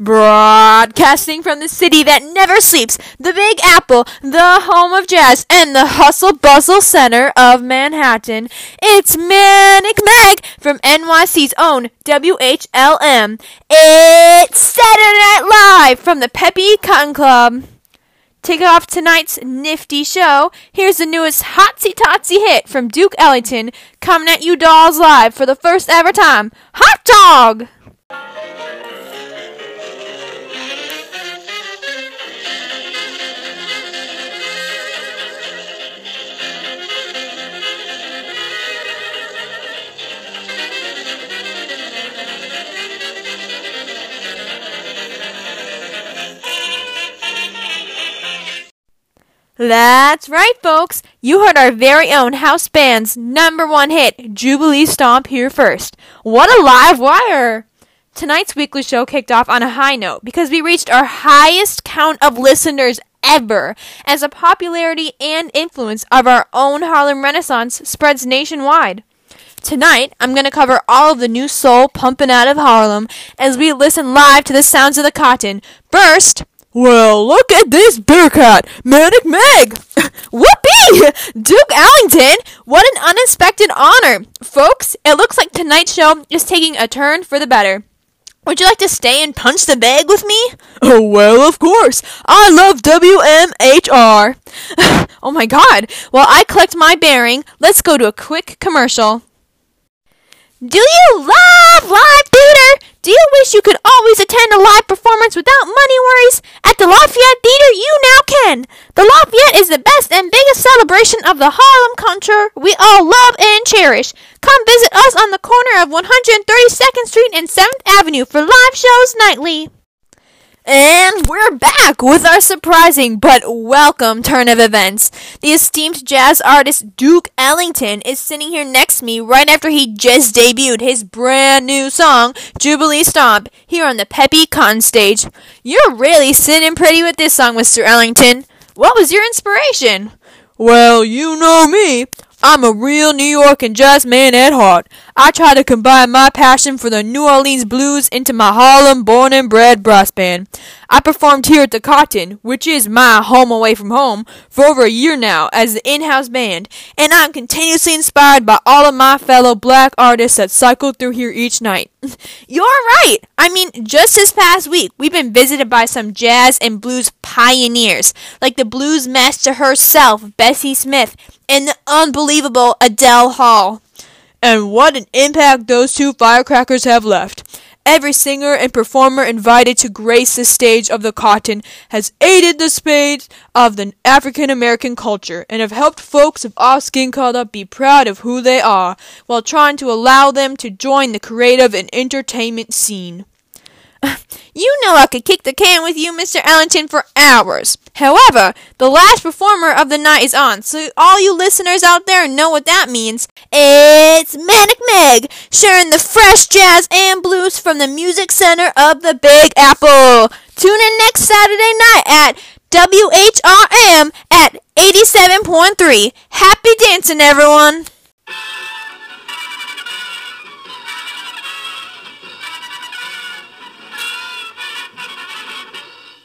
Broadcasting from the city that never sleeps, the Big Apple, the home of jazz, and the hustle bustle center of Manhattan. It's Manic Meg from NYC's own WHLM. It's Saturday Night Live from the Peppy Cotton Club. Kick off tonight's nifty show, here's the newest hotsy totsy hit from Duke Ellington, coming at you dolls live for the first ever time. Hot dog! That's right, folks. You heard our very own house band's number one hit, Jubilee Stomp, here first. What a live wire! Tonight's weekly show kicked off on a high note because we reached our highest count of listeners ever as the popularity and influence of our own Harlem Renaissance spreads nationwide. Tonight, I'm going to cover all of the new soul pumping out of Harlem as we listen live to the sounds of the cotton. First, well, look at this Bearcat! Manic Meg! Whoopee! Duke Ellington! What an unexpected honor! Folks, it looks like tonight's show is taking a turn for the better. Would you like to stay and punch the bag with me? Oh, well, of course. I love WMHR. oh my god. Well, I collect my bearing. Let's go to a quick commercial. Do you love live theater? Do you wish you could always attend a live performance without money worries? At the Lafayette Theater, you The Lafayette is the best and biggest celebration of the Harlem culture we all love and cherish. Come visit us on the corner of 132nd Street and 7th Avenue for live shows nightly. And we're back with our surprising but welcome turn of events. The esteemed jazz artist Duke Ellington is sitting here next to me right after he just debuted his brand new song, Jubilee Stomp, here on the Peppy Con stage. You're really sitting pretty with this song, Mr. Ellington. What was your inspiration? Well, you know me. I'm a real New York and jazz man at heart. I try to combine my passion for the New Orleans blues into my Harlem born and bred brass band. I performed here at the Cotton, which is my home away from home, for over a year now as the in-house band, and I'm continuously inspired by all of my fellow black artists that cycle through here each night. You're right! I mean, just this past week, we've been visited by some jazz and blues pioneers, like the blues master herself, Bessie Smith, and the unbelievable Adele Hall. And what an impact those two firecrackers have left. Every singer and performer invited to grace the stage of the cotton has aided the spread of the African American culture and have helped folks of all skin color be proud of who they are while trying to allow them to join the creative and entertainment scene. You know I could kick the can with you, Mr. Ellington, for hours. However, the last performer of the night is on, so all you listeners out there know what that means. It's Manic Meg, sharing the fresh jazz and blues from the music center of the Big Apple. Tune in next Saturday night at WHRM at 87.3. Happy dancing, everyone!